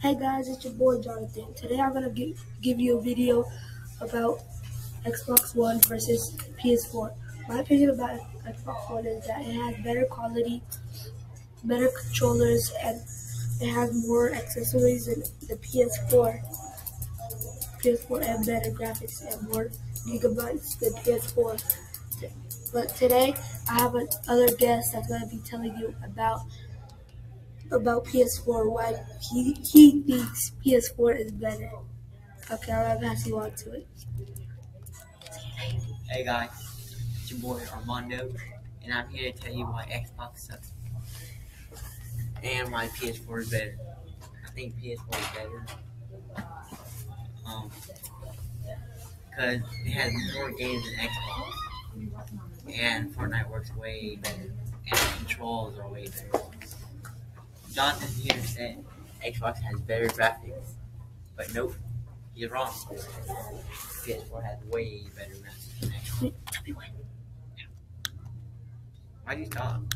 Hey guys, it's your boy Jonathan. Today I'm gonna give, give you a video about Xbox One versus PS4. My opinion about Xbox One is that it has better quality, better controllers, and it has more accessories than the PS4. PS4 and better graphics and more gigabytes than PS4. But today I have another guest that's gonna be telling you about about PS4, why he, he thinks PS4 is better. Okay, gonna pass you on to it. Hey guys, it's your boy Armando, and I'm here to tell you why Xbox sucks and why PS4 is better. I think PS4 is better, um, because it has more games than Xbox, and Fortnite works way better, and controls are way better. Jonathan here said Xbox has better graphics, but nope, he's wrong. PS4 has way better graphics than Xbox. Tell me when. Why do you stop?